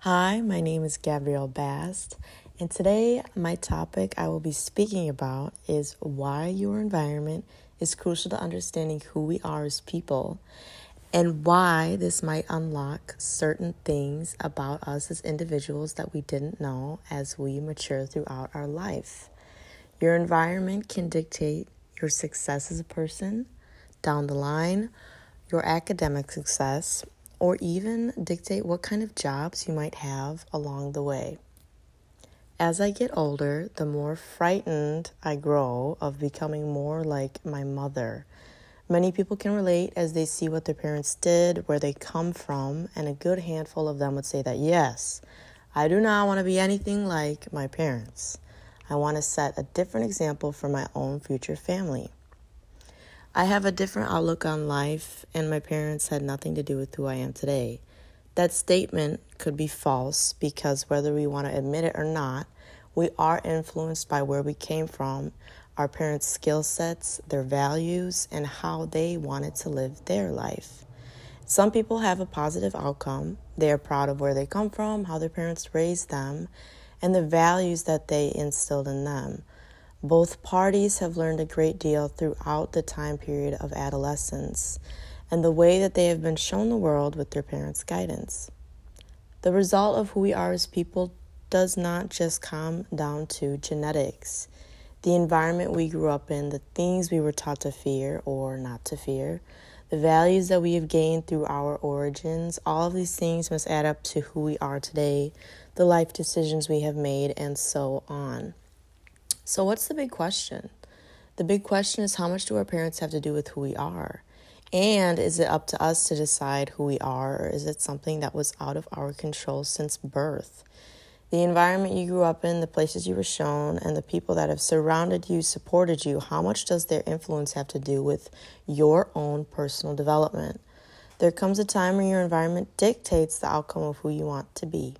Hi, my name is Gabrielle Bast, and today my topic I will be speaking about is why your environment is crucial to understanding who we are as people and why this might unlock certain things about us as individuals that we didn't know as we mature throughout our life. Your environment can dictate your success as a person down the line, your academic success, or even dictate what kind of jobs you might have along the way. As I get older, the more frightened I grow of becoming more like my mother. Many people can relate as they see what their parents did, where they come from, and a good handful of them would say that yes, I do not want to be anything like my parents. I want to set a different example for my own future family. I have a different outlook on life, and my parents had nothing to do with who I am today. That statement could be false because whether we want to admit it or not, we are influenced by where we came from, our parents' skill sets, their values, and how they wanted to live their life. Some people have a positive outcome. They are proud of where they come from, how their parents raised them, and the values that they instilled in them. Both parties have learned a great deal throughout the time period of adolescence and the way that they have been shown the world with their parents' guidance. The result of who we are as people does not just come down to genetics. The environment we grew up in, the things we were taught to fear or not to fear, the values that we have gained through our origins, all of these things must add up to who we are today, the life decisions we have made, and so on. So, what's the big question? The big question is how much do our parents have to do with who we are? And is it up to us to decide who we are, or is it something that was out of our control since birth? The environment you grew up in, the places you were shown, and the people that have surrounded you, supported you, how much does their influence have to do with your own personal development? There comes a time when your environment dictates the outcome of who you want to be.